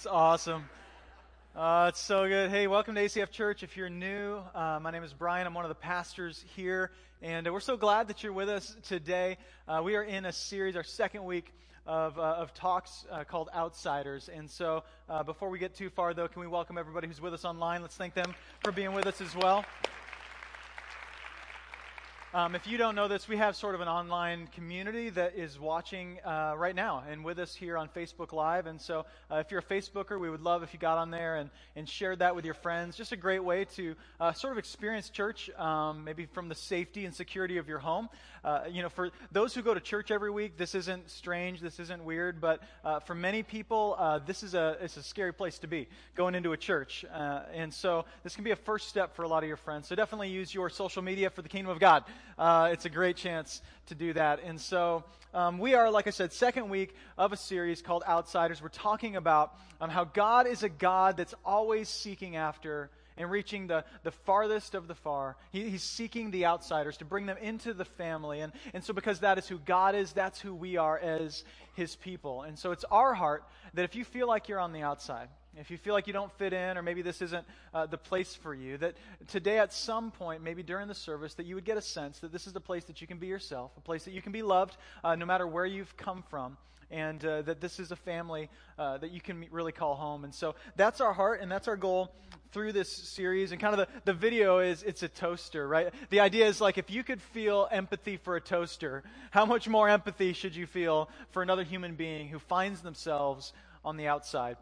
It's awesome. Uh, it's so good. Hey, welcome to ACF Church. If you're new, uh, my name is Brian. I'm one of the pastors here, and uh, we're so glad that you're with us today. Uh, we are in a series, our second week of, uh, of talks uh, called Outsiders. And so, before we get too far, though, can we welcome everybody who's with us online? Let's thank them for being with us as well. Um, if you don't know this, we have sort of an online community that is watching uh, right now and with us here on Facebook Live. And so, uh, if you're a Facebooker, we would love if you got on there and, and shared that with your friends. Just a great way to uh, sort of experience church, um, maybe from the safety and security of your home. Uh, you know, for those who go to church every week, this isn't strange, this isn't weird, but uh, for many people, uh, this is a it's a scary place to be going into a church. and so, this can be a first step for a lot of your friends. So definitely use your social media for the kingdom of God uh, it's a great chance to do that. And so um, we are, like I said, second week of a series called Outsiders. We're talking about um, how God is a God that's always seeking after and reaching the, the farthest of the far. He, he's seeking the outsiders to bring them into the family. And, and so, because that is who God is, that's who we are as His people. And so, it's our heart that if you feel like you're on the outside, if you feel like you don't fit in, or maybe this isn't uh, the place for you, that today at some point, maybe during the service, that you would get a sense that this is the place that you can be yourself, a place that you can be loved uh, no matter where you've come from, and uh, that this is a family uh, that you can really call home. And so that's our heart, and that's our goal through this series. And kind of the, the video is it's a toaster, right? The idea is like if you could feel empathy for a toaster, how much more empathy should you feel for another human being who finds themselves on the outside?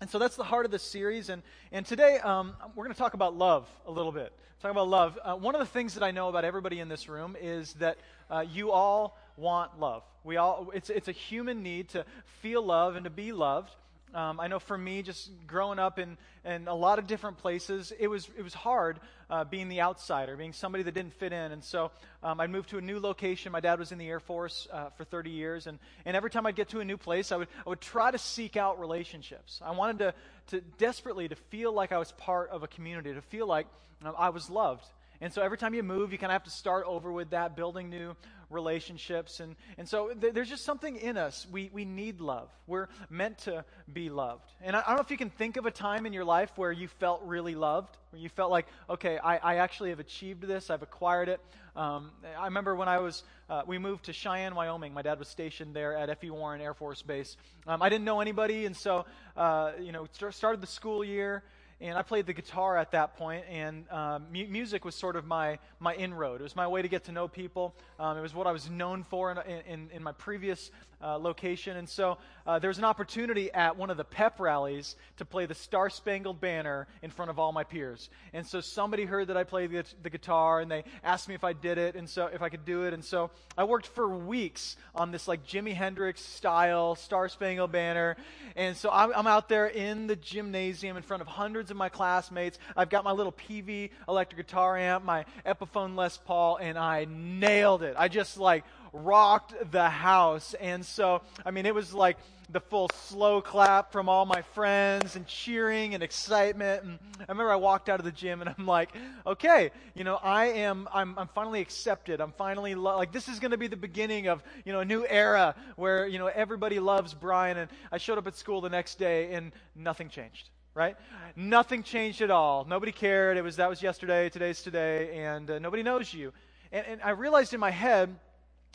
And so that's the heart of the series. And, and today um, we're going to talk about love a little bit. Talk about love. Uh, one of the things that I know about everybody in this room is that uh, you all want love. We all, it's, it's a human need to feel love and to be loved. Um, I know for me, just growing up in, in a lot of different places, it was, it was hard uh, being the outsider, being somebody that didn't fit in. And so um, I moved to a new location. My dad was in the Air Force uh, for 30 years. And, and every time I'd get to a new place, I would, I would try to seek out relationships. I wanted to, to desperately to feel like I was part of a community, to feel like um, I was loved. And so every time you move, you kind of have to start over with that, building new relationships. And, and so th- there's just something in us. We, we need love. We're meant to be loved. And I, I, don't know if you can think of a time in your life where you felt really loved, where you felt like, okay, I, I actually have achieved this, I've acquired it. Um, I remember when I was, uh, we moved to Cheyenne, Wyoming. My dad was stationed there at F.E. Warren Air Force Base. Um, I didn't know anybody, and so, uh, you know, started the school year and I played the guitar at that point, and um, mu- music was sort of my, my inroad. It was my way to get to know people. Um, it was what I was known for in, in, in my previous uh, location. And so uh, there was an opportunity at one of the pep rallies to play the Star Spangled Banner in front of all my peers. And so somebody heard that I played the, the guitar, and they asked me if I did it, and so if I could do it. And so I worked for weeks on this like Jimi Hendrix style Star Spangled Banner. And so I'm, I'm out there in the gymnasium in front of hundreds of my classmates. I've got my little Peavey electric guitar amp, my Epiphone Les Paul, and I nailed it. I just like rocked the house. And so, I mean, it was like the full slow clap from all my friends and cheering and excitement. And I remember I walked out of the gym and I'm like, okay, you know, I am, I'm, I'm finally accepted. I'm finally, lo- like, this is going to be the beginning of, you know, a new era where, you know, everybody loves Brian. And I showed up at school the next day and nothing changed right? Nothing changed at all. Nobody cared. It was that was yesterday, today's today, and uh, nobody knows you. And, and, I realized in my head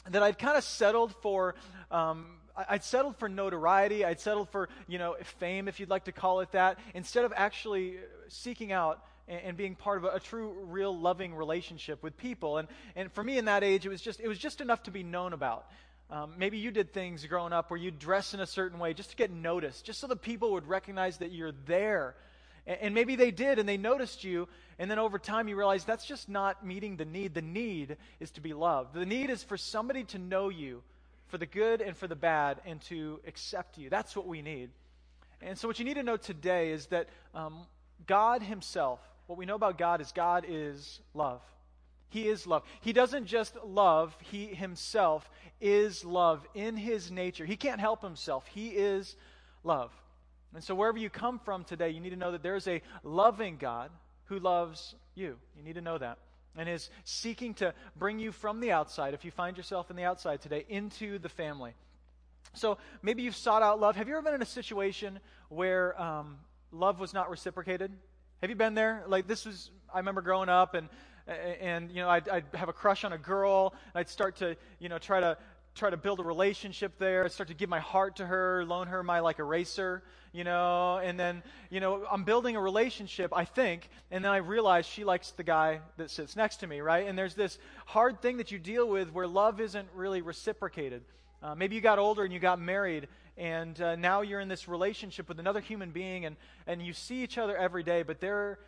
that I'd kind of settled for. Um, I'd settled for notoriety. I'd settled for, you know, fame, if you'd like to call it that, instead of actually seeking out and, being part of a, a, true, real, loving relationship with people. And, and for me in that age, it was just, it was just enough to be known about. Um, maybe you did things growing up where you dress in a certain way just to get noticed, just so the people would recognize that you're there. And, and maybe they did and they noticed you, and then over time you realize that's just not meeting the need. The need is to be loved. The need is for somebody to know you for the good and for the bad and to accept you. That's what we need. And so, what you need to know today is that um, God Himself, what we know about God is God is love. He is love. He doesn't just love, He Himself is love in His nature. He can't help Himself. He is love. And so, wherever you come from today, you need to know that there's a loving God who loves you. You need to know that. And is seeking to bring you from the outside, if you find yourself in the outside today, into the family. So maybe you've sought out love. Have you ever been in a situation where um, love was not reciprocated? Have you been there? Like this was, I remember growing up and and you know I'd, I'd, have a crush on a girl and i'd start to you know try to try to build a relationship there. Start to give my heart to her, loan her my like eraser, you know, and then, you know, I'm building a relationship, I think, and then I realize she likes the guy that sits next to me, right? And there's this hard thing that you deal with where love isn't really reciprocated. Uh, maybe you got older and you got married, and uh, now you're in this relationship with another human being, and, and you see each other every day, but there,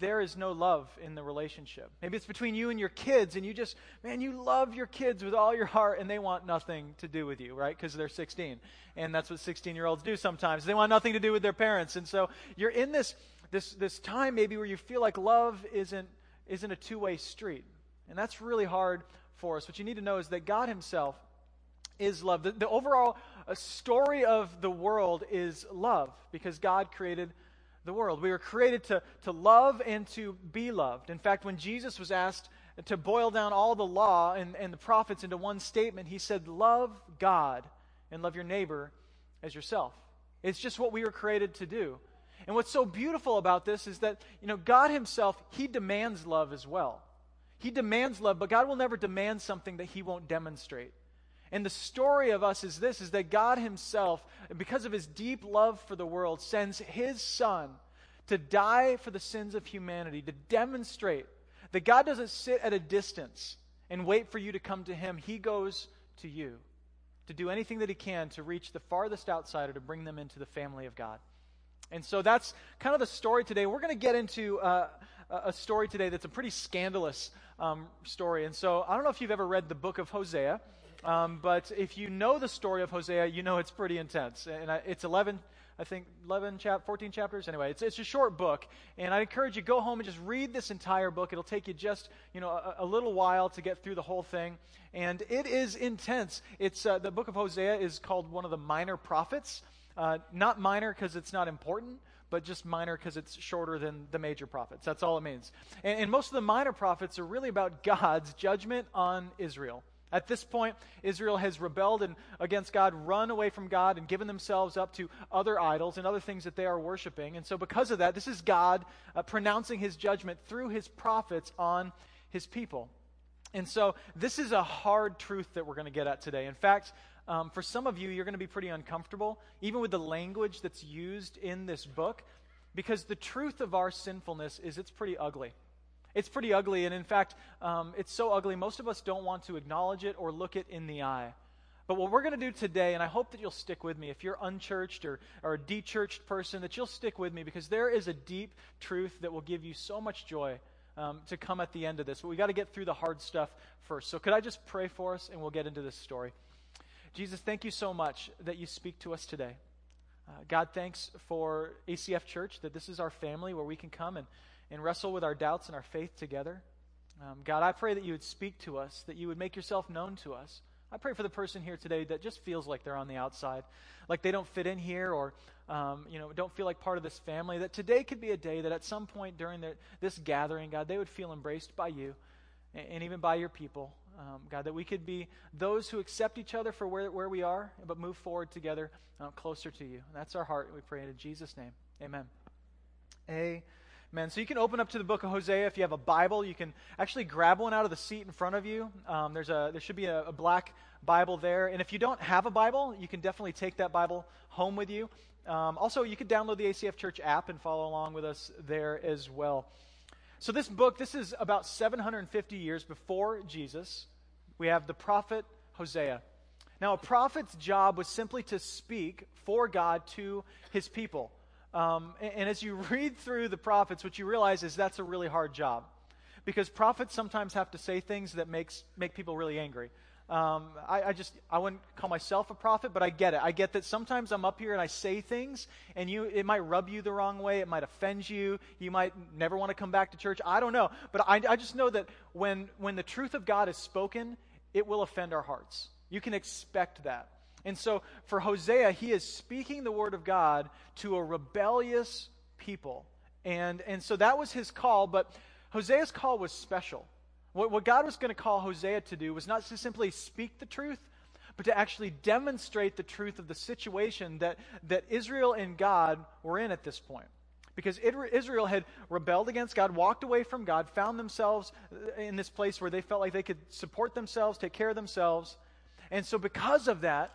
there is no love in the relationship. Maybe it's between you and your kids, and you just, man, you love your kids with all your heart, and they want nothing to do with you, right? Because they're 16. And that's what 16 year olds do sometimes. They want nothing to do with their parents. And so you're in this, this, this time maybe where you feel like love isn't, isn't a two way street. And that's really hard for us. What you need to know is that God Himself is love. The, the overall uh, story of the world is love because God created the world. We were created to, to love and to be loved. In fact, when Jesus was asked to boil down all the law and, and the prophets into one statement, he said, Love God and love your neighbor as yourself. It's just what we were created to do. And what's so beautiful about this is that, you know, God Himself, He demands love as well. He demands love, but God will never demand something that He won't demonstrate. And the story of us is this is that God himself, because of his deep love for the world, sends his son to die for the sins of humanity, to demonstrate that God doesn't sit at a distance and wait for you to come to him. He goes to you to do anything that he can to reach the farthest outsider to bring them into the family of God. And so that's kind of the story today. We're going to get into uh, a story today that's a pretty scandalous um, story. And so I don't know if you've ever read the book of Hosea. Um, but if you know the story of Hosea, you know it's pretty intense. And I, it's 11, I think, 11, chap, 14 chapters. Anyway, it's, it's a short book. And I encourage you, go home and just read this entire book. It'll take you just, you know, a, a little while to get through the whole thing. And it is intense. It's, uh, the book of Hosea is called one of the minor prophets. Uh, not minor because it's not important, but just minor because it's shorter than the major prophets. That's all it means. And, and most of the minor prophets are really about God's judgment on Israel. At this point, Israel has rebelled and against God, run away from God, and given themselves up to other idols and other things that they are worshiping. And so, because of that, this is God uh, pronouncing his judgment through his prophets on his people. And so, this is a hard truth that we're going to get at today. In fact, um, for some of you, you're going to be pretty uncomfortable, even with the language that's used in this book, because the truth of our sinfulness is it's pretty ugly. It's pretty ugly, and in fact, um, it's so ugly, most of us don't want to acknowledge it or look it in the eye. But what we're going to do today, and I hope that you'll stick with me, if you're unchurched or, or a dechurched person, that you'll stick with me because there is a deep truth that will give you so much joy um, to come at the end of this. But we got to get through the hard stuff first. So could I just pray for us, and we'll get into this story. Jesus, thank you so much that you speak to us today. Uh, God, thanks for ACF Church, that this is our family where we can come and and wrestle with our doubts and our faith together. Um, God, I pray that you would speak to us, that you would make yourself known to us. I pray for the person here today that just feels like they're on the outside, like they don't fit in here or um, you know, don't feel like part of this family, that today could be a day that at some point during the, this gathering, God, they would feel embraced by you and, and even by your people. Um, God, that we could be those who accept each other for where, where we are, but move forward together uh, closer to you. And that's our heart. We pray in Jesus' name. Amen. Amen. Amen. So you can open up to the book of Hosea if you have a Bible. You can actually grab one out of the seat in front of you. Um, there's a there should be a, a, black Bible there. And if you don't have a Bible, you can definitely take that Bible home with you. Um, also, you could download the ACF Church app and follow along with us there as well. So this book, this is about 750 years before Jesus. We have the prophet Hosea. Now, a prophet's job was simply to speak for God to his people. Um, and, and as you read through the prophets, what you realize is that's a really hard job. Because prophets sometimes have to say things that makes, make people really angry. Um, I, I, just I wouldn't call myself a prophet, but I get it. I get that sometimes I'm up here and I say things, and you it might rub you the wrong way. It might offend you. You might never want to come back to church. I don't know, but I, I just know that when when the truth of God is spoken, it will offend our hearts. You can expect that. And so for Hosea, he is speaking the word of God to a rebellious people. And, and so that was his call, but Hosea's call was special. What, what God was going to call Hosea to do was not to simply speak the truth, but to actually demonstrate the truth of the situation that, that Israel and God were in at this point. Because Israel had rebelled against God, walked away from God, found themselves in this place where they felt like they could support themselves, take care of themselves. And so, because of that,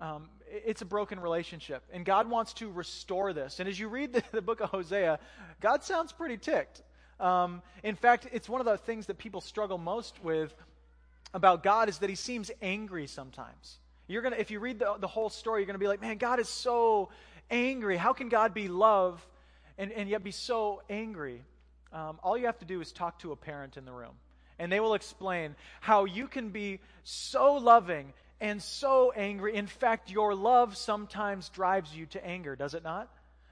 um, it's a broken relationship. And God wants to restore this. And as you read the, the book of Hosea, God sounds pretty ticked. Um, in fact, it's one of the things that people struggle most with about God is that he seems angry sometimes. You're gonna, if you read the, the whole story, you're going to be like, man, God is so angry. How can God be love and, and yet be so angry? Um, all you have to do is talk to a parent in the room, and they will explain how you can be so loving and so angry. In fact, your love sometimes drives you to anger, does it not?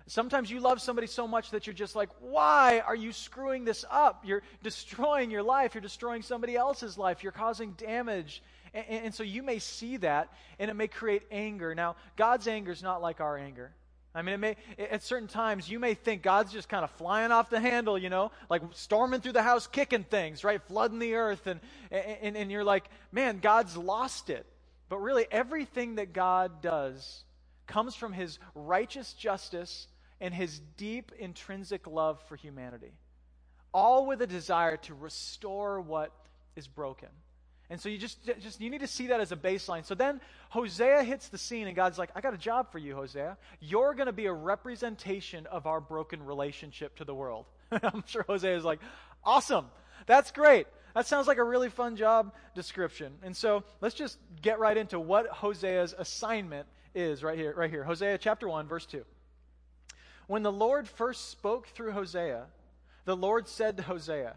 Sometimes you love somebody so much that you're just like, why are you screwing this up? You're destroying your life. You're destroying somebody else's life. You're causing damage. And, and, so you may see that, and it may create anger. Now, God's anger is not like our anger. I mean, it may, at certain times, you may think God's just kind of flying off the handle, you know, like storming through the house, kicking things, right? Flooding the earth. And, and, and you're like, man, God's lost it. But really, everything that God does comes from his righteous justice and his deep intrinsic love for humanity, all with a desire to restore what is broken. And so you just, just you need to see that as a baseline. So then Hosea hits the scene and God's like, I got a job for you, Hosea. You're going to be a representation of our broken relationship to the world. I'm sure Hosea is like, awesome. That's great. That sounds like a really fun job description. And so let's just get right into what Hosea's assignment is right here, right here. Hosea chapter 1, verse 2. When the Lord first spoke through Hosea, the Lord said to Hosea,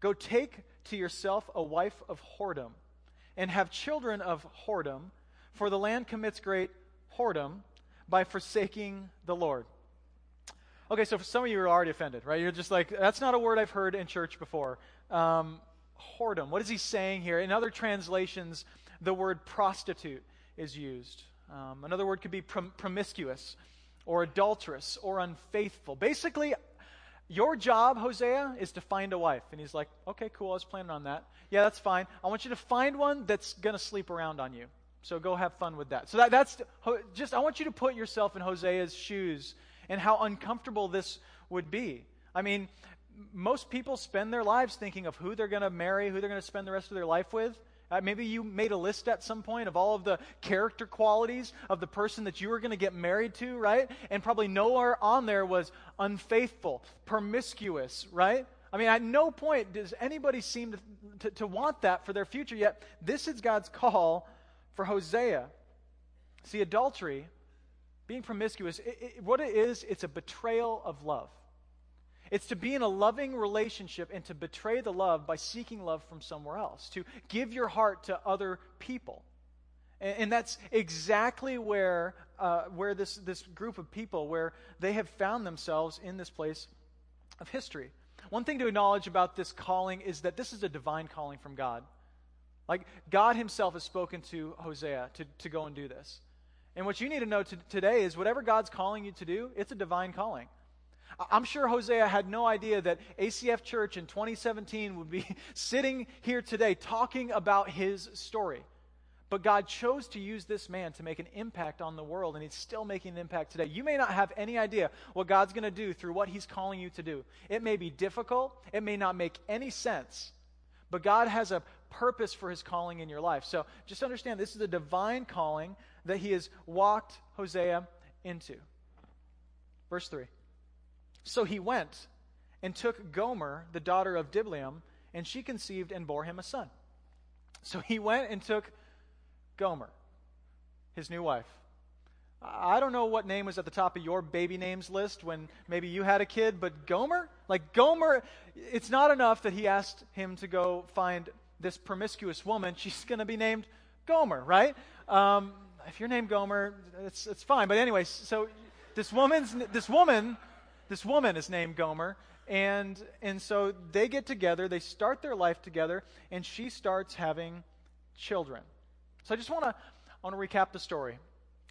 Go take to yourself a wife of whoredom, and have children of whoredom, for the land commits great whoredom by forsaking the Lord. Okay, so for some of you are already offended, right? You're just like, that's not a word I've heard in church before. Um, whoredom. What is he saying here? In other translations, the word prostitute is used. Um, another word could be prom- promiscuous or adulterous or unfaithful. Basically, your job, Hosea, is to find a wife. And he's like, okay, cool, I was planning on that. Yeah, that's fine. I want you to find one that's going to sleep around on you. So go have fun with that. So that, that's just, I want you to put yourself in Hosea's shoes and how uncomfortable this would be. I mean, most people spend their lives thinking of who they're going to marry, who they're going to spend the rest of their life with. Uh, maybe you made a list at some point of all of the character qualities of the person that you were going to get married to, right? And probably nowhere on there was unfaithful, promiscuous, right? I mean, at no point does anybody seem to, to, to want that for their future, yet this is God's call for Hosea. See, adultery, being promiscuous, it, it, what it is, it's a betrayal of love. It's to be in a loving relationship and to betray the love by seeking love from somewhere else, to give your heart to other people. And, and that's exactly where, uh, where this, this group of people, where they have found themselves in this place of history. One thing to acknowledge about this calling is that this is a divine calling from God. Like, God Himself has spoken to Hosea to, to go and do this. And what you need to know to, today is whatever God's calling you to do, it's a divine calling. I'm sure Hosea had no idea that ACF Church in 2017 would be sitting here today talking about his story. But God chose to use this man to make an impact on the world, and he's still making an impact today. You may not have any idea what God's going to do through what he's calling you to do. It may be difficult, it may not make any sense, but God has a purpose for his calling in your life. So just understand this is a divine calling that he has walked Hosea into. Verse 3. So he went and took Gomer, the daughter of Diblaim, and she conceived and bore him a son. So he went and took Gomer, his new wife. I don't know what name was at the top of your baby names list when maybe you had a kid, but Gomer? Like Gomer, it's not enough that he asked him to go find this promiscuous woman. She's going to be named Gomer, right? Um, if you're named Gomer, it's, it's fine. But anyway, so this woman's this woman this woman is named Gomer. And, and so they get together, they start their life together, and she starts having children. So I just want to want to recap the story.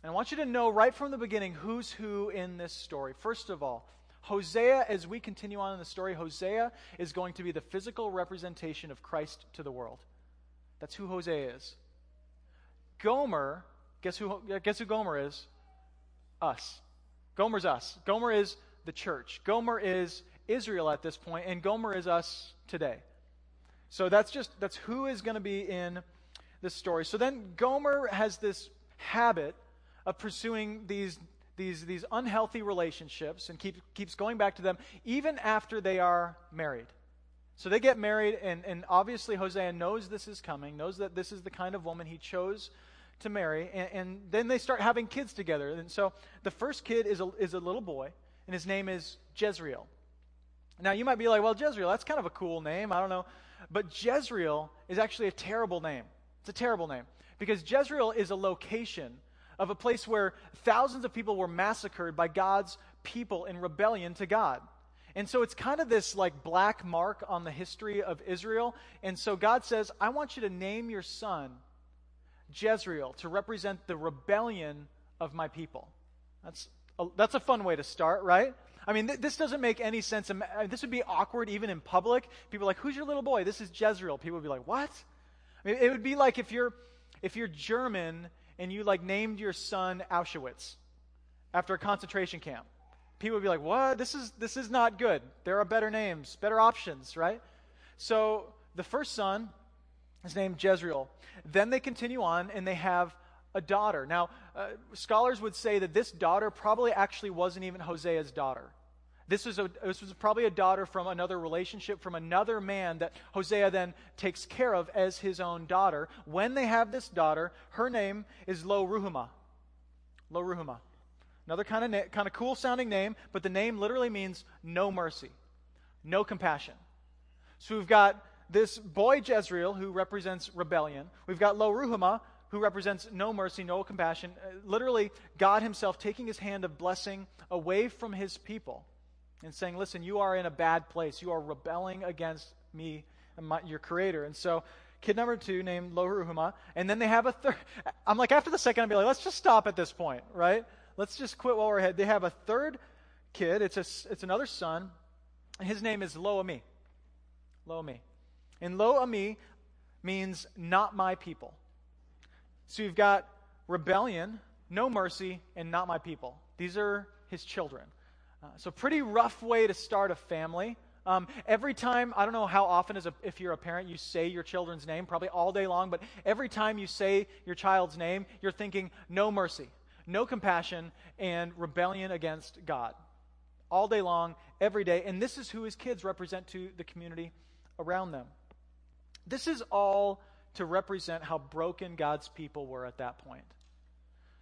And I want you to know right from the beginning who's who in this story. First of all, Hosea, as we continue on in the story, Hosea is going to be the physical representation of Christ to the world. That's who Hosea is. Gomer, guess who, guess who Gomer is? Us. Gomer's us. Gomer is the church. Gomer is Israel at this point, and Gomer is us today. So that's just that's who is going to be in this story. So then Gomer has this habit of pursuing these these these unhealthy relationships and keep, keeps going back to them even after they are married. So they get married, and, and obviously Hosea knows this is coming, knows that this is the kind of woman he chose to marry, and, and then they start having kids together. And so the first kid is a, is a little boy, and his name is Jezreel. Now you might be like, well, Jezreel, that's kind of a cool name. I don't know. But Jezreel is actually a terrible name. It's a terrible name because Jezreel is a location of a place where thousands of people were massacred by God's people in rebellion to God. And so it's kind of this like black mark on the history of Israel. And so God says, I want you to name your son Jezreel to represent the rebellion of my people. That's that's a fun way to start, right? I mean, th- this doesn't make any sense. This would be awkward even in public. People are like, "Who's your little boy?" This is Jezreel. People would be like, "What?" I mean, it would be like if you're if you're German and you like named your son Auschwitz after a concentration camp. People would be like, "What? This is this is not good. There are better names, better options, right?" So the first son is named Jezreel. Then they continue on and they have a daughter. Now, uh, scholars would say that this daughter probably actually wasn't even Hosea's daughter. This was, a, this was probably a daughter from another relationship, from another man that Hosea then takes care of as his own daughter. When they have this daughter, her name is Lo Ruhumah. Lo Ruhumah. Another kind of, na- kind of cool sounding name, but the name literally means no mercy, no compassion. So we've got this boy Jezreel, who represents rebellion. We've got Lo Ruhumah, who represents no mercy, no compassion. Uh, literally, God Himself taking His hand of blessing away from His people and saying, Listen, you are in a bad place. You are rebelling against me, my, your Creator. And so, kid number two named Lo Ruhumah. And then they have a third. I'm like, after the second, I'd be like, let's just stop at this point, right? Let's just quit while we're ahead. They have a third kid. It's, a, it's another son. And his name is Lo Ami. Lo Ami. And Lo Ami means not my people. So you've got rebellion, no mercy, and not my people. These are his children. Uh, so, pretty rough way to start a family. Um, every time, I don't know how often, as a, if you're a parent, you say your children's name, probably all day long, but every time you say your child's name, you're thinking no mercy, no compassion, and rebellion against God. All day long, every day. And this is who his kids represent to the community around them. This is all to represent how broken God's people were at that point.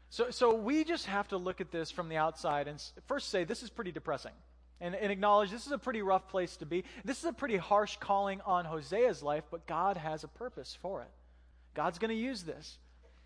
So, so we just have to look at this from the outside and first say, this is pretty depressing. And, and acknowledge this is a pretty rough place to be. This is a pretty harsh calling on Hosea's life, but God has a purpose for it. God's going to use this.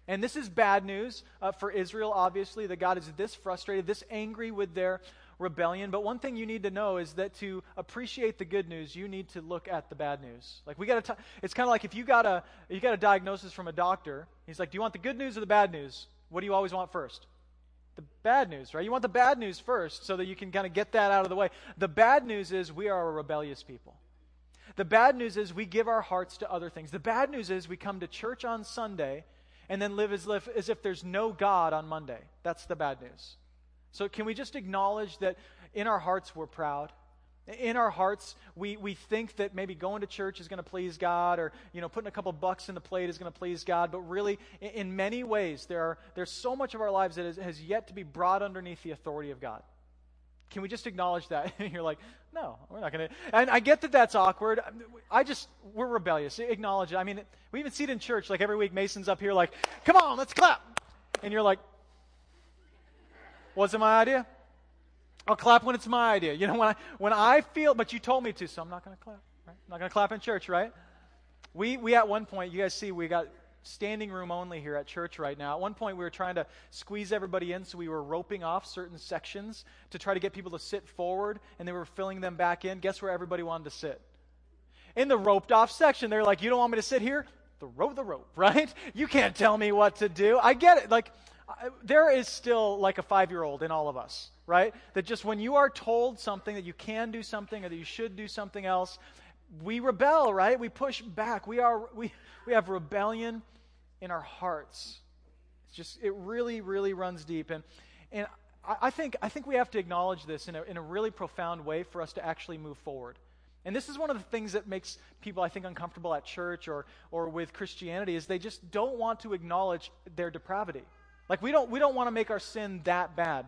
And this is bad news uh, for Israel, obviously, that God is this frustrated, this angry with their rebellion. But one thing you need to know is that to appreciate the good news, you need to look at the bad news. Like we got to. It's kind of like if you got a you got a diagnosis from a doctor. He's like, "Do you want the good news or the bad news? What do you always want first? The bad news, right? You want the bad news first, so that you can kind of get that out of the way. The bad news is we are a rebellious people. The bad news is we give our hearts to other things. The bad news is we come to church on Sunday and then live as, live as if there's no God on Monday. That's the bad news. So, can we just acknowledge that in our hearts we're proud? In our hearts, we, we think that maybe going to church is going to please God or, you know, putting a couple bucks in the plate is going to please God. But really, in, in many ways, there are, there's so much of our lives that is, has yet to be brought underneath the authority of God. Can we just acknowledge that? And you're like, no, we're not going to. And I get that that's awkward. I just, we're rebellious. Acknowledge it. I mean, we even see it in church. Like every week, Mason's up here, like, come on, let's clap. And you're like, was it my idea? I'll clap when it's my idea. You know, when I, when I feel, but you told me to, so I'm not going to clap. Right? I'm not going to clap in church, right? We, we at one point, you guys see, we got standing room only here at church right now. At one point, we were trying to squeeze everybody in, so we were roping off certain sections to try to get people to sit forward, and they were filling them back in. Guess where everybody wanted to sit? In the roped off section. They're like, You don't want me to sit here? Throw the rope, right? You can't tell me what to do. I get it. Like, there is still like a five year old in all of us, right? That just when you are told something that you can do something or that you should do something else, we rebel, right? We push back. We, are, we, we have rebellion in our hearts. It's just, it really, really runs deep. And, and I, I, think, I think we have to acknowledge this in a, in a really profound way for us to actually move forward. And this is one of the things that makes people, I think, uncomfortable at church or, or with Christianity is they just don't want to acknowledge their depravity. Like we don't, we don't want to make our sin that bad.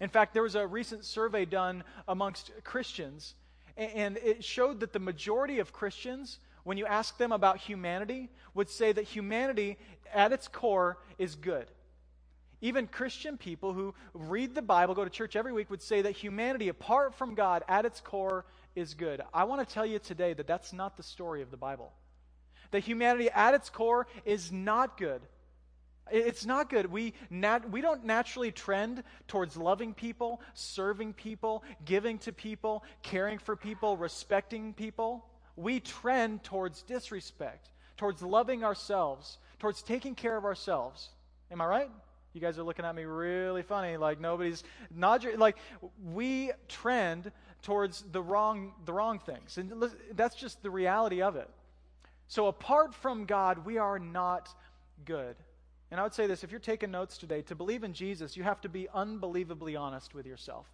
In fact, there was a recent survey done amongst Christians, and it showed that the majority of Christians, when you ask them about humanity, would say that humanity at its core is good. Even Christian people who read the Bible, go to church every week, would say that humanity, apart from God, at its core is good. I want to tell you today that that's not the story of the Bible. That humanity at its core is not good. It's not good. We, nat- we don't naturally trend towards loving people, serving people, giving to people, caring for people, respecting people. We trend towards disrespect, towards loving ourselves, towards taking care of ourselves. Am I right? You guys are looking at me really funny, like nobody's not like we trend towards the wrong the wrong things, and that's just the reality of it. So apart from God, we are not good. And I would say this if you're taking notes today, to believe in Jesus, you have to be unbelievably honest with yourself.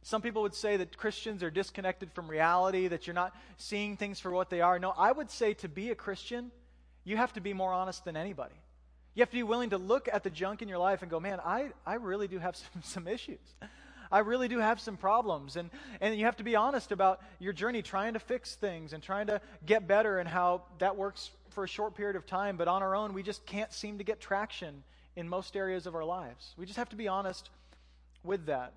Some people would say that Christians are disconnected from reality, that you're not seeing things for what they are. No, I would say to be a Christian, you have to be more honest than anybody. You have to be willing to look at the junk in your life and go, man, I, I really do have some, some issues. I really do have some problems. And, and you have to be honest about your journey trying to fix things and trying to get better and how that works for a short period of time, but on our own, we just can't seem to get traction in most areas of our lives. We just have to be honest with that.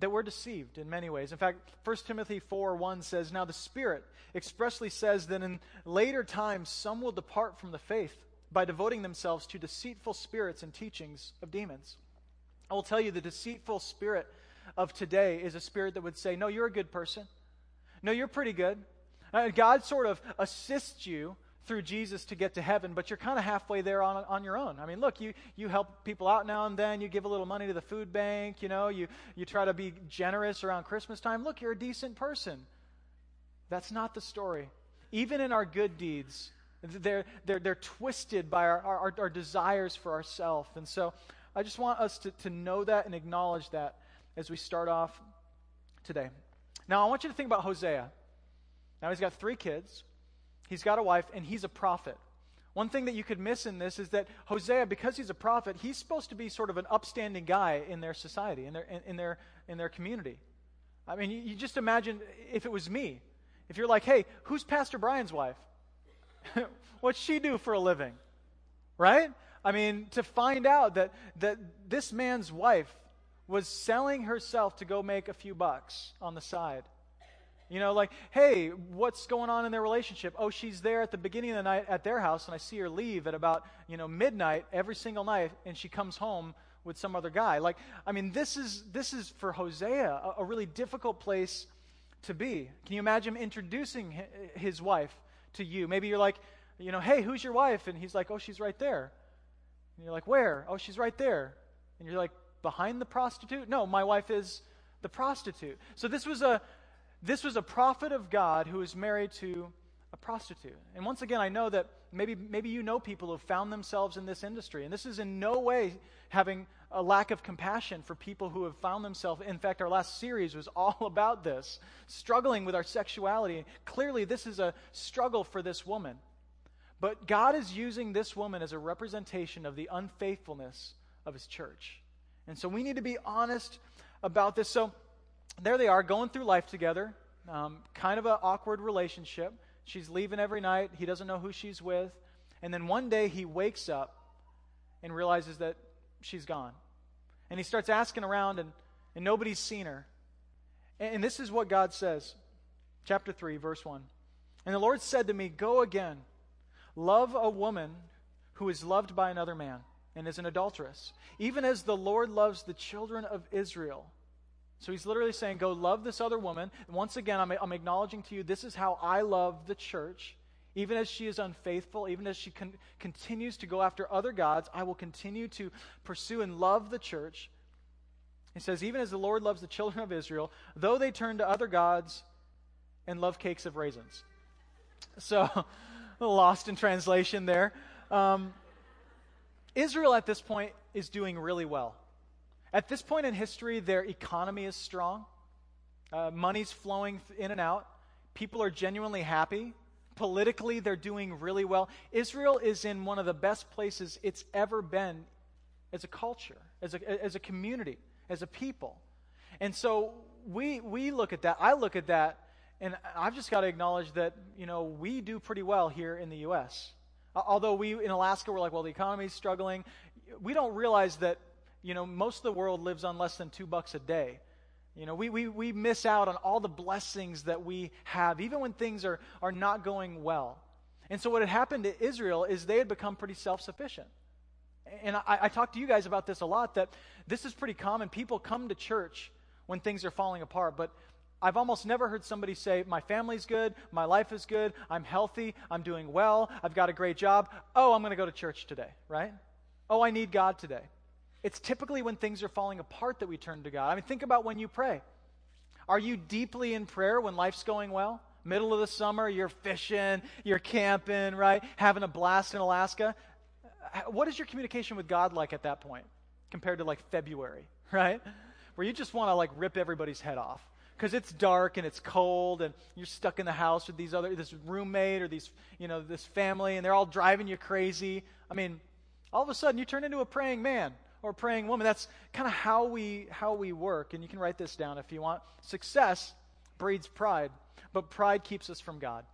That we're deceived in many ways. In fact, 1 Timothy 4 1 says, Now the Spirit expressly says that in later times some will depart from the faith by devoting themselves to deceitful spirits and teachings of demons. I will tell you, the deceitful spirit of today is a spirit that would say, No, you're a good person. No, you're pretty good. Uh, God sort of assists you through Jesus to get to heaven, but you're kind of halfway there on, on your own. I mean, look, you, you help people out now and then. You give a little money to the food bank. You know, you, you try to be generous around Christmas time. Look, you're a decent person. That's not the story. Even in our good deeds, they're, they're, they're twisted by our, our, our desires for ourselves. And so I just want us to, to know that and acknowledge that as we start off today. Now, I want you to think about Hosea. Now, he's got three kids. He's got a wife, and he's a prophet. One thing that you could miss in this is that Hosea, because he's a prophet, he's supposed to be sort of an upstanding guy in their society, in their, in, in their, in their community. I mean, you, you, just imagine if it was me. If you're like, hey, who's Pastor Brian's wife? What's she do for a living? Right? I mean, to find out that, that this man's wife was selling herself to go make a few bucks on the side you know, like, hey, what's going on in their relationship? Oh, she's there at the beginning of the night at their house, and I see her leave at about, you know, midnight every single night, and she comes home with some other guy. Like, I mean, this is this is for Hosea a, a really difficult place to be. Can you imagine introducing his wife to you? Maybe you're like, you know, hey, who's your wife? And he's like, oh, she's right there. And you're like, where? Oh, she's right there. And you're like, behind the prostitute? No, my wife is the prostitute. So this was a this was a prophet of God who was married to a prostitute. And once again, I know that maybe, maybe you know people who have found themselves in this industry. And this is in no way having a lack of compassion for people who have found themselves. In fact, our last series was all about this struggling with our sexuality. Clearly, this is a struggle for this woman. But God is using this woman as a representation of the unfaithfulness of his church. And so we need to be honest about this. So, there they are going through life together, um, kind of an awkward relationship. She's leaving every night. He doesn't know who she's with. And then one day he wakes up and realizes that she's gone. And he starts asking around, and, and nobody's seen her. And, and this is what God says. Chapter 3, verse 1. And the Lord said to me, Go again, love a woman who is loved by another man and is an adulteress, even as the Lord loves the children of Israel so he's literally saying, Go love this other woman. And once again, I'm, I'm acknowledging to you, this is how I love the church. Even as she is unfaithful, even as she con- continues to go after other gods, I will continue to pursue and love the church. He says, Even as the Lord loves the children of Israel, though they turn to other gods and love cakes of raisins. So, lost in translation there. Um, Israel at this point is doing really well. At this point in history, their economy is strong, uh, money's flowing in and out, people are genuinely happy. Politically, they're doing really well. Israel is in one of the best places it's ever been as a culture, as a, as a community, as a people. And so we, we look at that. I look at that, and I've just got to acknowledge that, you know, we do pretty well here in the U.S. Although we in Alaska, we're like, well, the economy's struggling. We don't realize that, you know, most of the world lives on less than two bucks a day. You know, we, we, we miss out on all the blessings that we have, even when things are, are not going well. And so, what had happened to Israel is they had become pretty self sufficient. And I, I talk to you guys about this a lot that this is pretty common. People come to church when things are falling apart, but I've almost never heard somebody say, My family's good, my life is good, I'm healthy, I'm doing well, I've got a great job. Oh, I'm going to go to church today, right? Oh, I need God today. It's typically when things are falling apart that we turn to God. I mean, think about when you pray. Are you deeply in prayer when life's going well? Middle of the summer, you're fishing, you're camping, right? Having a blast in Alaska. What is your communication with God like at that point compared to like February, right? Where you just want to like rip everybody's head off because it's dark and it's cold and you're stuck in the house with these other this roommate or these you know this family and they're all driving you crazy. I mean, all of a sudden you turn into a praying man or praying woman. That's kind of how we how we work. And you can write this down if you want. Success breeds pride, but pride keeps us from God.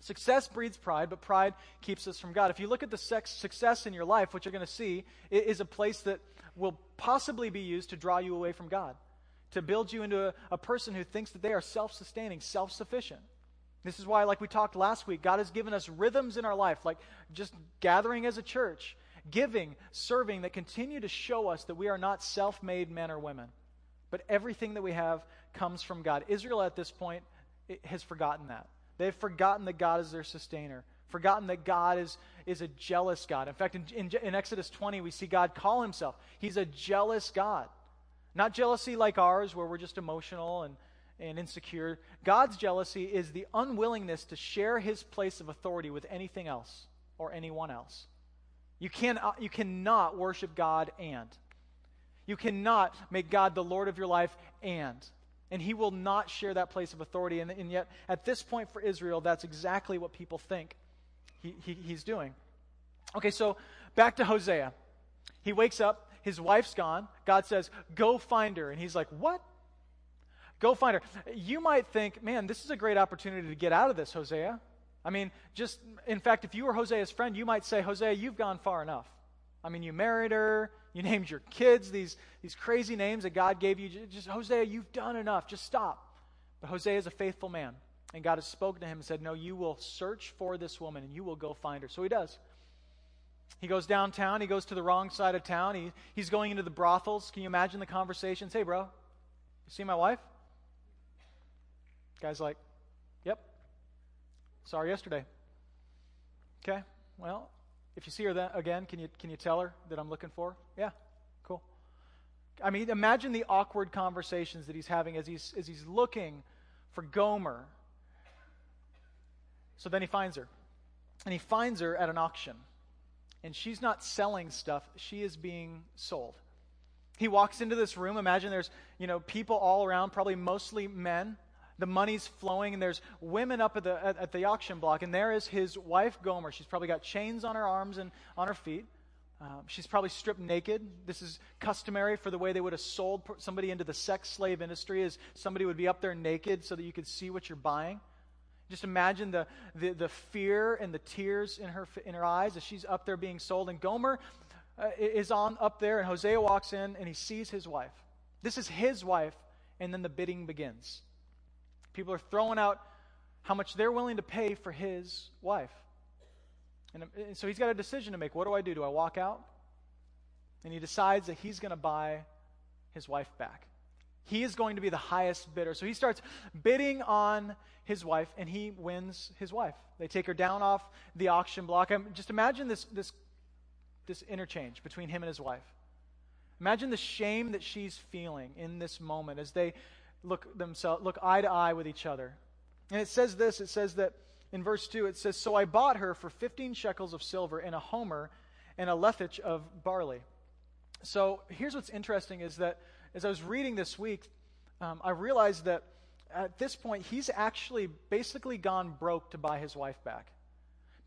Success breeds pride, but pride keeps us from God. If you look at the sex, success in your life, what you're going to see is a place that will possibly be used to draw you away from God, to build you into a, a person who thinks that they are self sustaining, self sufficient. This is why, like we talked last week, God has given us rhythms in our life, like just gathering as a church, giving, serving, that continue to show us that we are not self made men or women, but everything that we have comes from God. Israel at this point has forgotten that. They've forgotten that God is their sustainer, forgotten that God is, is a jealous God. In fact, in, in, in Exodus 20, we see God call himself, He's a jealous God. Not jealousy like ours, where we're just emotional and, and insecure. God's jealousy is the unwillingness to share his place of authority with anything else or anyone else. You, can, uh, you cannot worship God and. You cannot make God the Lord of your life and and he will not share that place of authority. And, and yet, at this point for Israel, that's exactly what people think he, he, he's doing. Okay, so back to Hosea. He wakes up, his wife's gone. God says, Go find her. And he's like, What? Go find her. You might think, man, this is a great opportunity to get out of this, Hosea. I mean, just, in fact, if you were Hosea's friend, you might say, Hosea, you've gone far enough. I mean, you married her, you named your kids these, these crazy names that God gave you. Just, Hosea, you've done enough. Just stop. But Hosea is a faithful man. And God has spoken to him and said, No, you will search for this woman and you will go find her. So he does. He goes downtown. He goes to the wrong side of town. He, he's going into the brothels. Can you imagine the conversations? Hey, bro, you see my wife? Guy's like, Yep. Saw her yesterday. Okay, well, if you see her again, can you, can you tell her that I'm looking for? Yeah, cool. I mean, imagine the awkward conversations that he's having as he's, as he's looking for Gomer. So then he finds her. And he finds her at an auction. And she's not selling stuff, she is being sold. He walks into this room. Imagine there's, you know, people all around, probably mostly men the money's flowing, and there's women up at the, at, at, the auction block, and there is his wife, Gomer. She's probably got chains on her arms and on her feet. Um, she's probably stripped naked. This is customary for the way they would have sold somebody into the sex slave industry, is somebody would be up there naked so that you could see what you're buying. Just imagine the, the, the fear and the tears in her, in her eyes as she's up there being sold. And Gomer uh, is on up there, and Hosea walks in, and he sees his wife. This is his wife, and then the bidding begins. People are throwing out how much they're willing to pay for his wife. And, and so he's got a decision to make. What do I do? Do I walk out? And he decides that he's going to buy his wife back. He is going to be the highest bidder. So he starts bidding on his wife, and he wins his wife. They take her down off the auction block. I'm, just imagine this, this, this interchange between him and his wife. Imagine the shame that she's feeling in this moment as they look themselves look eye to eye with each other. And it says this, it says that in verse 2 it says so I bought her for 15 shekels of silver and a homer and a lethech of barley. So here's what's interesting is that as I was reading this week, um, I realized that at this point, he's actually basically gone broke to buy his wife back.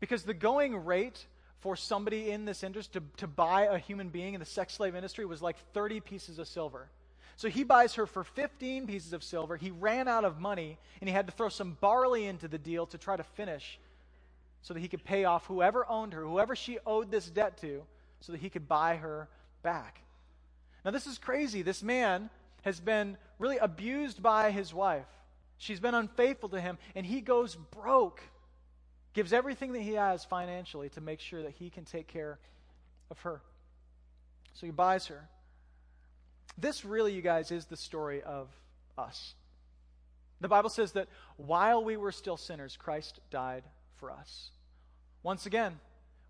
Because the going rate for somebody in this industry to, to buy a human being in the sex slave industry was like 30 pieces of silver. So he buys her for 15 pieces of silver. He ran out of money, and he had to throw some barley into the deal to try to finish so that he could pay off whoever owned her, whoever she owed this debt to, so that he could buy her back. Now, this is crazy. This man has been really abused by his wife. She's been unfaithful to him, and he goes broke, gives everything that he has financially to make sure that he can take care of her. So he buys her. This really, you guys, is the story of us. The Bible says that while we were still sinners, Christ died for us. Once again,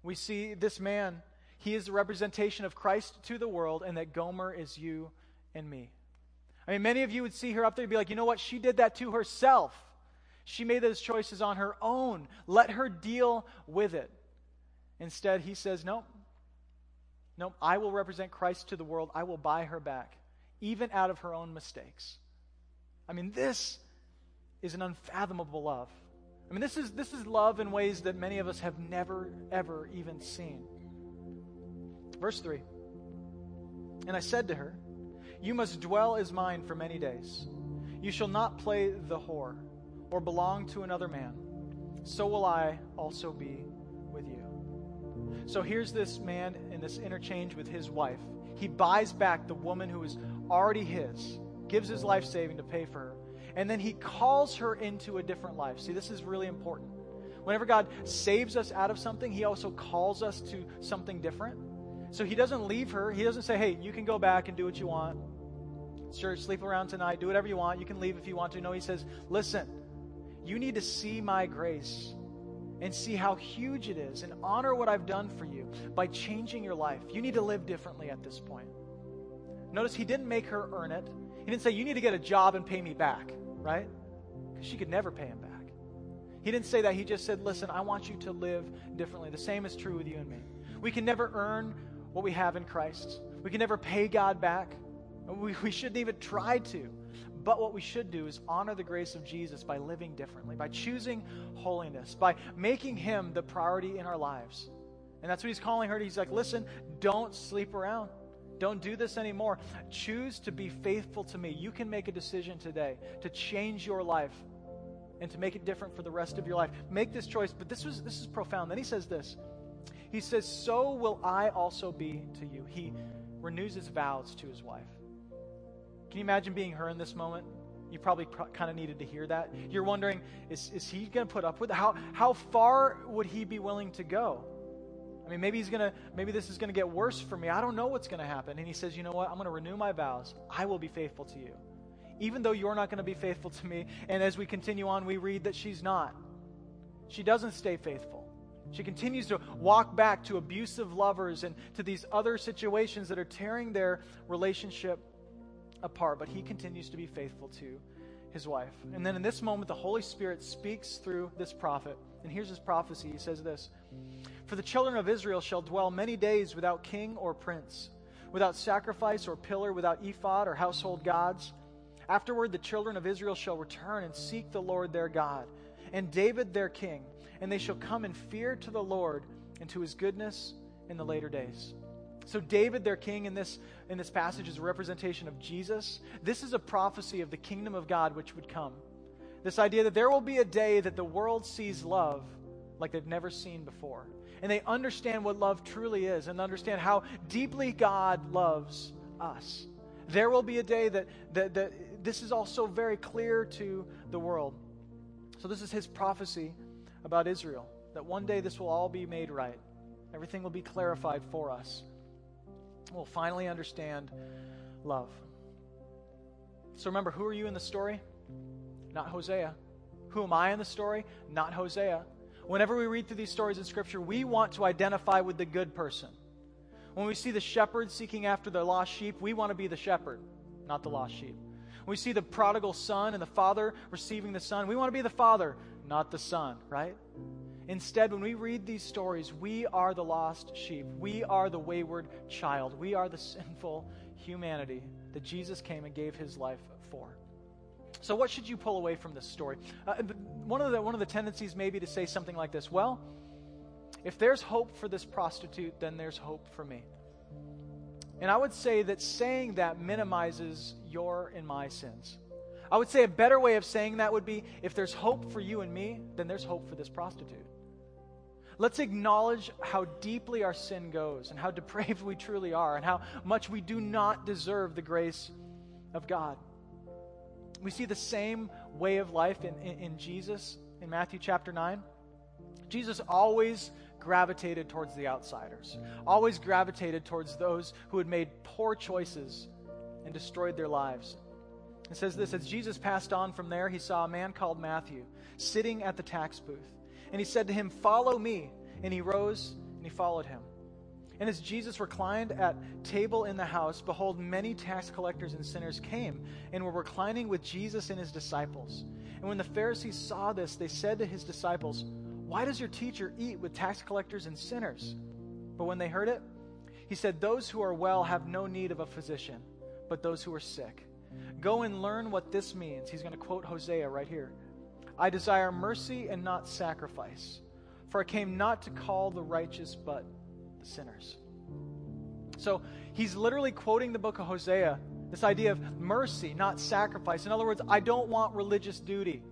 we see this man, he is the representation of Christ to the world, and that Gomer is you and me. I mean, many of you would see her up there and be like, you know what? She did that to herself. She made those choices on her own. Let her deal with it. Instead, he says, no, no, I will represent Christ to the world. I will buy her back, even out of her own mistakes. I mean, this is an unfathomable love. I mean, this is, this is love in ways that many of us have never, ever even seen. Verse 3 And I said to her, You must dwell as mine for many days. You shall not play the whore or belong to another man. So will I also be with you. So here's this man in this interchange with his wife. He buys back the woman who is already his, gives his life saving to pay for her, and then he calls her into a different life. See, this is really important. Whenever God saves us out of something, he also calls us to something different. So he doesn't leave her. He doesn't say, hey, you can go back and do what you want. Sure, sleep around tonight, do whatever you want. You can leave if you want to. No, he says, listen, you need to see my grace and see how huge it is and honor what I've done for you by changing your life. You need to live differently at this point. Notice he didn't make her earn it. He didn't say, You need to get a job and pay me back, right? Because she could never pay him back. He didn't say that. He just said, Listen, I want you to live differently. The same is true with you and me. We can never earn what we have in Christ, we can never pay God back. We, we shouldn't even try to. But what we should do is honor the grace of Jesus by living differently, by choosing holiness, by making Him the priority in our lives. And that's what He's calling her. He's like, listen, don't sleep around. Don't do this anymore. Choose to be faithful to me. You can make a decision today to change your life and to make it different for the rest of your life. Make this choice. But this was this is profound. Then he says this. He says, "So will I also be to you." He renews his vows to his wife. Can you imagine being her in this moment? You probably pro- kind of needed to hear that. You're wondering, is, is he going to put up with it? How, how far would he be willing to go? I mean, maybe he's going to, maybe this is going to get worse for me. I don't know what's going to happen. And he says, you know what? I'm going to renew my vows. I will be faithful to you. Even though you're not going to be faithful to me. And as we continue on, we read that she's not. She doesn't stay faithful. She continues to walk back to abusive lovers and to these other situations that are tearing their relationship apart, but he continues to be faithful to his wife. And then in this moment, the Holy Spirit speaks through this prophet. And here's his prophecy. He says this For the children of Israel shall dwell many days without king or prince, without sacrifice or pillar, without ephod or household gods. Afterward, the children of Israel shall return and seek the Lord their God, and David their king, and they shall come in fear to the Lord and to his goodness in the later days. So David, their king, in this in this passage is a representation of Jesus. This is a prophecy of the kingdom of God which would come. This idea that there will be a day that the world sees love like they've never seen before. And they understand what love truly is and understand how deeply God loves us. There will be a day that, that, that this is also very clear to the world. So, this is his prophecy about Israel that one day this will all be made right. Everything will be clarified for us We'll finally understand love. So remember, who are you in the story? Not Hosea. Who am I in the story? Not Hosea. Whenever we read through these stories in Scripture, we want to identify with the good person. When we see the shepherd seeking after the lost sheep, we want to be the shepherd, not the lost sheep. When we see the prodigal son and the father receiving the son, we want to be the father, not the son, right? Instead, when we read these stories, we are the lost sheep. We are the wayward child. We are the sinful humanity that Jesus came and gave his life for. So, what should you pull away from this story? Uh, one, of the, one of the tendencies may be to say something like this Well, if there's hope for this prostitute, then there's hope for me. And I would say that saying that minimizes your and my sins. I would say a better way of saying that would be if there's hope for you and me, then there's hope for this prostitute. Let's acknowledge how deeply our sin goes and how depraved we truly are and how much we do not deserve the grace of God. We see the same way of life in, in, in Jesus in Matthew chapter 9. Jesus always gravitated towards the outsiders, always gravitated towards those who had made poor choices and destroyed their lives. It says this As Jesus passed on from there, he saw a man called Matthew sitting at the tax booth. And he said to him, Follow me. And he rose and he followed him. And as Jesus reclined at table in the house, behold, many tax collectors and sinners came and were reclining with Jesus and his disciples. And when the Pharisees saw this, they said to his disciples, Why does your teacher eat with tax collectors and sinners? But when they heard it, he said, Those who are well have no need of a physician, but those who are sick. Go and learn what this means. He's going to quote Hosea right here. I desire mercy and not sacrifice, for I came not to call the righteous, but the sinners. So he's literally quoting the book of Hosea, this idea of mercy, not sacrifice. In other words, I don't want religious duty.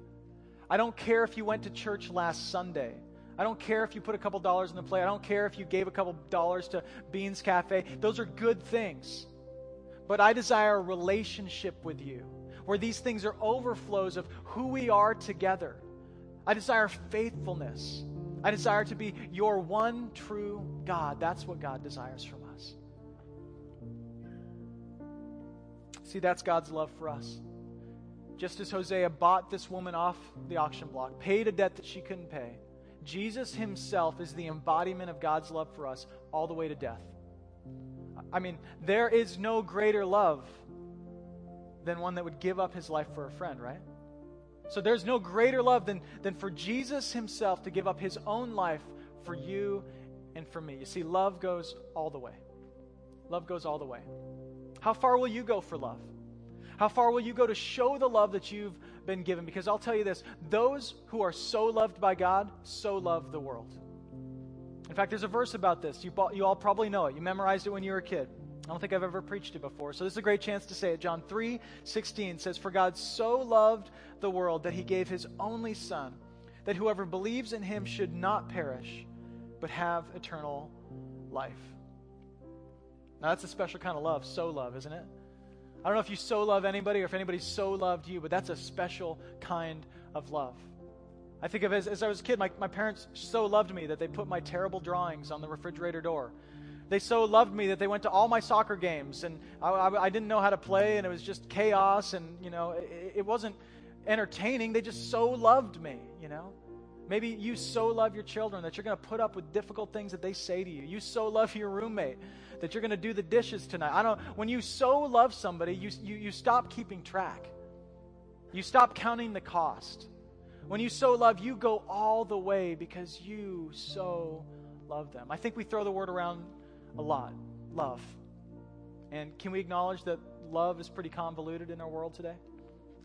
I don't care if you went to church last Sunday. I don't care if you put a couple dollars in the plate. I don't care if you gave a couple dollars to Beans Cafe. Those are good things. But I desire a relationship with you where these things are overflows of who we are together. I desire faithfulness. I desire to be your one true God. That's what God desires from us. See, that's God's love for us. Just as Hosea bought this woman off the auction block, paid a debt that she couldn't pay, Jesus himself is the embodiment of God's love for us all the way to death. I mean, there is no greater love than one that would give up his life for a friend, right? So there's no greater love than, than for Jesus himself to give up his own life for you and for me. You see, love goes all the way. Love goes all the way. How far will you go for love? How far will you go to show the love that you've been given? Because I'll tell you this those who are so loved by God, so love the world. In fact, there's a verse about this. You, you all probably know it. You memorized it when you were a kid. I don't think I've ever preached it before. So this is a great chance to say it. John 3 16 says, For God so loved the world that he gave his only Son, that whoever believes in him should not perish, but have eternal life. Now that's a special kind of love, so love, isn't it? I don't know if you so love anybody or if anybody so loved you, but that's a special kind of love. I think of as, as I was a kid, my, my parents so loved me that they put my terrible drawings on the refrigerator door. They so loved me that they went to all my soccer games, and I, I, I didn't know how to play, and it was just chaos, and you know, it, it wasn't entertaining. They just so loved me, you know. Maybe you so love your children that you're going to put up with difficult things that they say to you. You so love your roommate that you're going to do the dishes tonight. I don't. When you so love somebody, you, you, you stop keeping track. You stop counting the cost. When you so love, you go all the way because you so love them. I think we throw the word around a lot love. And can we acknowledge that love is pretty convoluted in our world today?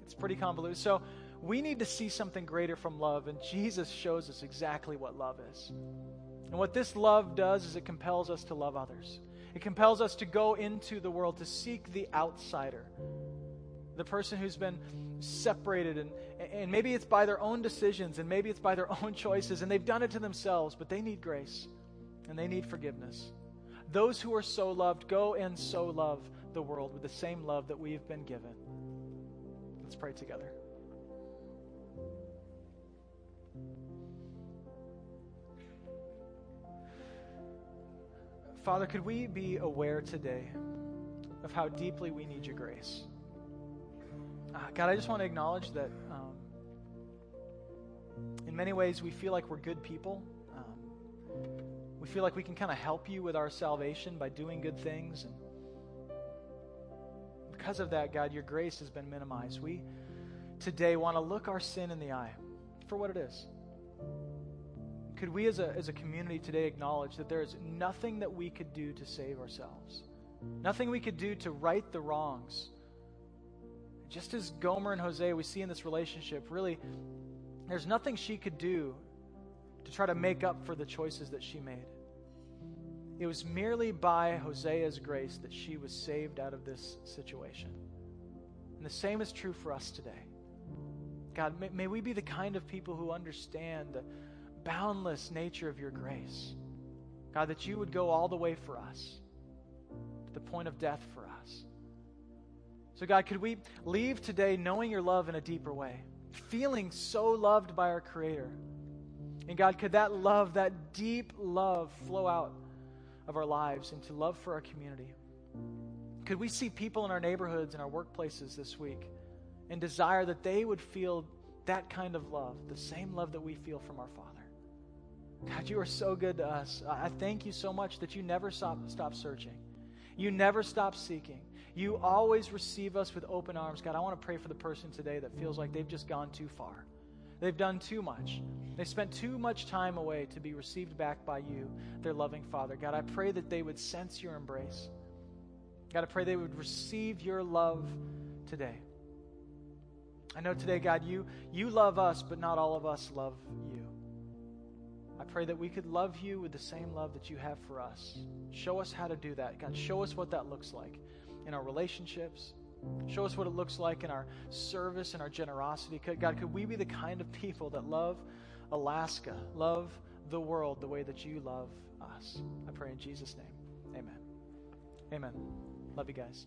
It's pretty convoluted. So we need to see something greater from love, and Jesus shows us exactly what love is. And what this love does is it compels us to love others. It compels us to go into the world to seek the outsider, the person who's been separated and, and maybe it's by their own decisions and maybe it's by their own choices and they've done it to themselves but they need grace and they need forgiveness. Those who are so loved go and so love the world with the same love that we've been given. Let's pray together. Father, could we be aware today of how deeply we need your grace? Uh, God, I just want to acknowledge that um, in many ways we feel like we're good people. Um, we feel like we can kind of help you with our salvation by doing good things. And because of that, God, your grace has been minimized. We today want to look our sin in the eye for what it is. could we as a, as a community today acknowledge that there is nothing that we could do to save ourselves? Nothing we could do to right the wrongs. Just as Gomer and Hosea, we see in this relationship, really, there's nothing she could do to try to make up for the choices that she made. It was merely by Hosea's grace that she was saved out of this situation. And the same is true for us today. God, may, may we be the kind of people who understand the boundless nature of your grace. God, that you would go all the way for us, to the point of death for us. So, God, could we leave today knowing your love in a deeper way, feeling so loved by our Creator? And God, could that love, that deep love, flow out of our lives into love for our community? Could we see people in our neighborhoods and our workplaces this week and desire that they would feel that kind of love, the same love that we feel from our Father? God, you are so good to us. I thank you so much that you never stop, stop searching. You never stop seeking. You always receive us with open arms. God, I want to pray for the person today that feels like they've just gone too far. They've done too much. They spent too much time away to be received back by you, their loving Father. God, I pray that they would sense your embrace. God, I pray they would receive your love today. I know today, God, you, you love us, but not all of us love you. I pray that we could love you with the same love that you have for us. Show us how to do that. God, show us what that looks like in our relationships. Show us what it looks like in our service and our generosity. God, could we be the kind of people that love Alaska, love the world the way that you love us? I pray in Jesus' name. Amen. Amen. Love you guys.